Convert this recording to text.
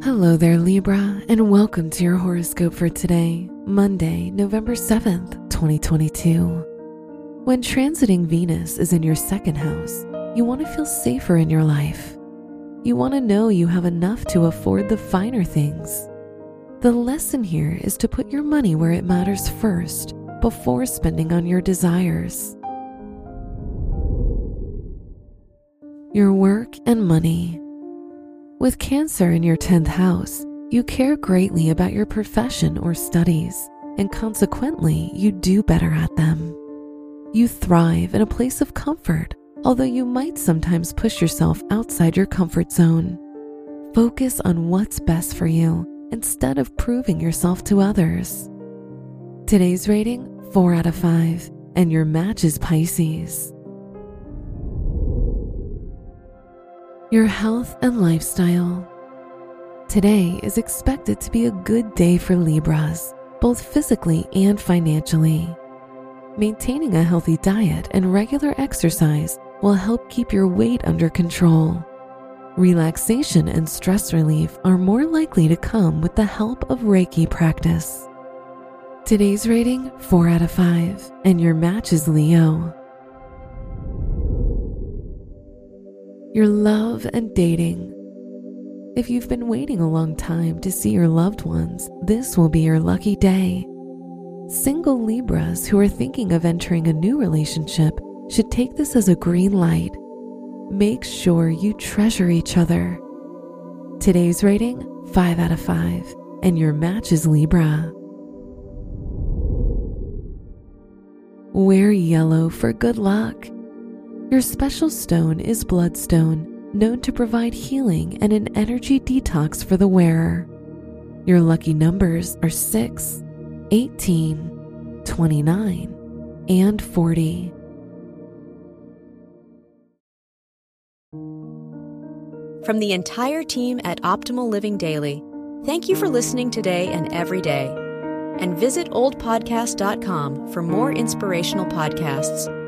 Hello there, Libra, and welcome to your horoscope for today, Monday, November 7th, 2022. When transiting Venus is in your second house, you want to feel safer in your life. You want to know you have enough to afford the finer things. The lesson here is to put your money where it matters first before spending on your desires. Your work and money. With Cancer in your 10th house, you care greatly about your profession or studies, and consequently, you do better at them. You thrive in a place of comfort, although you might sometimes push yourself outside your comfort zone. Focus on what's best for you instead of proving yourself to others. Today's rating 4 out of 5, and your match is Pisces. Your health and lifestyle. Today is expected to be a good day for Libras, both physically and financially. Maintaining a healthy diet and regular exercise will help keep your weight under control. Relaxation and stress relief are more likely to come with the help of Reiki practice. Today's rating 4 out of 5, and your match is Leo. Your love and dating. If you've been waiting a long time to see your loved ones, this will be your lucky day. Single Libras who are thinking of entering a new relationship should take this as a green light. Make sure you treasure each other. Today's rating 5 out of 5, and your match is Libra. Wear yellow for good luck. Your special stone is bloodstone, known to provide healing and an energy detox for the wearer. Your lucky numbers are 6, 18, 29, and 40. From the entire team at Optimal Living Daily, thank you for listening today and every day. And visit oldpodcast.com for more inspirational podcasts.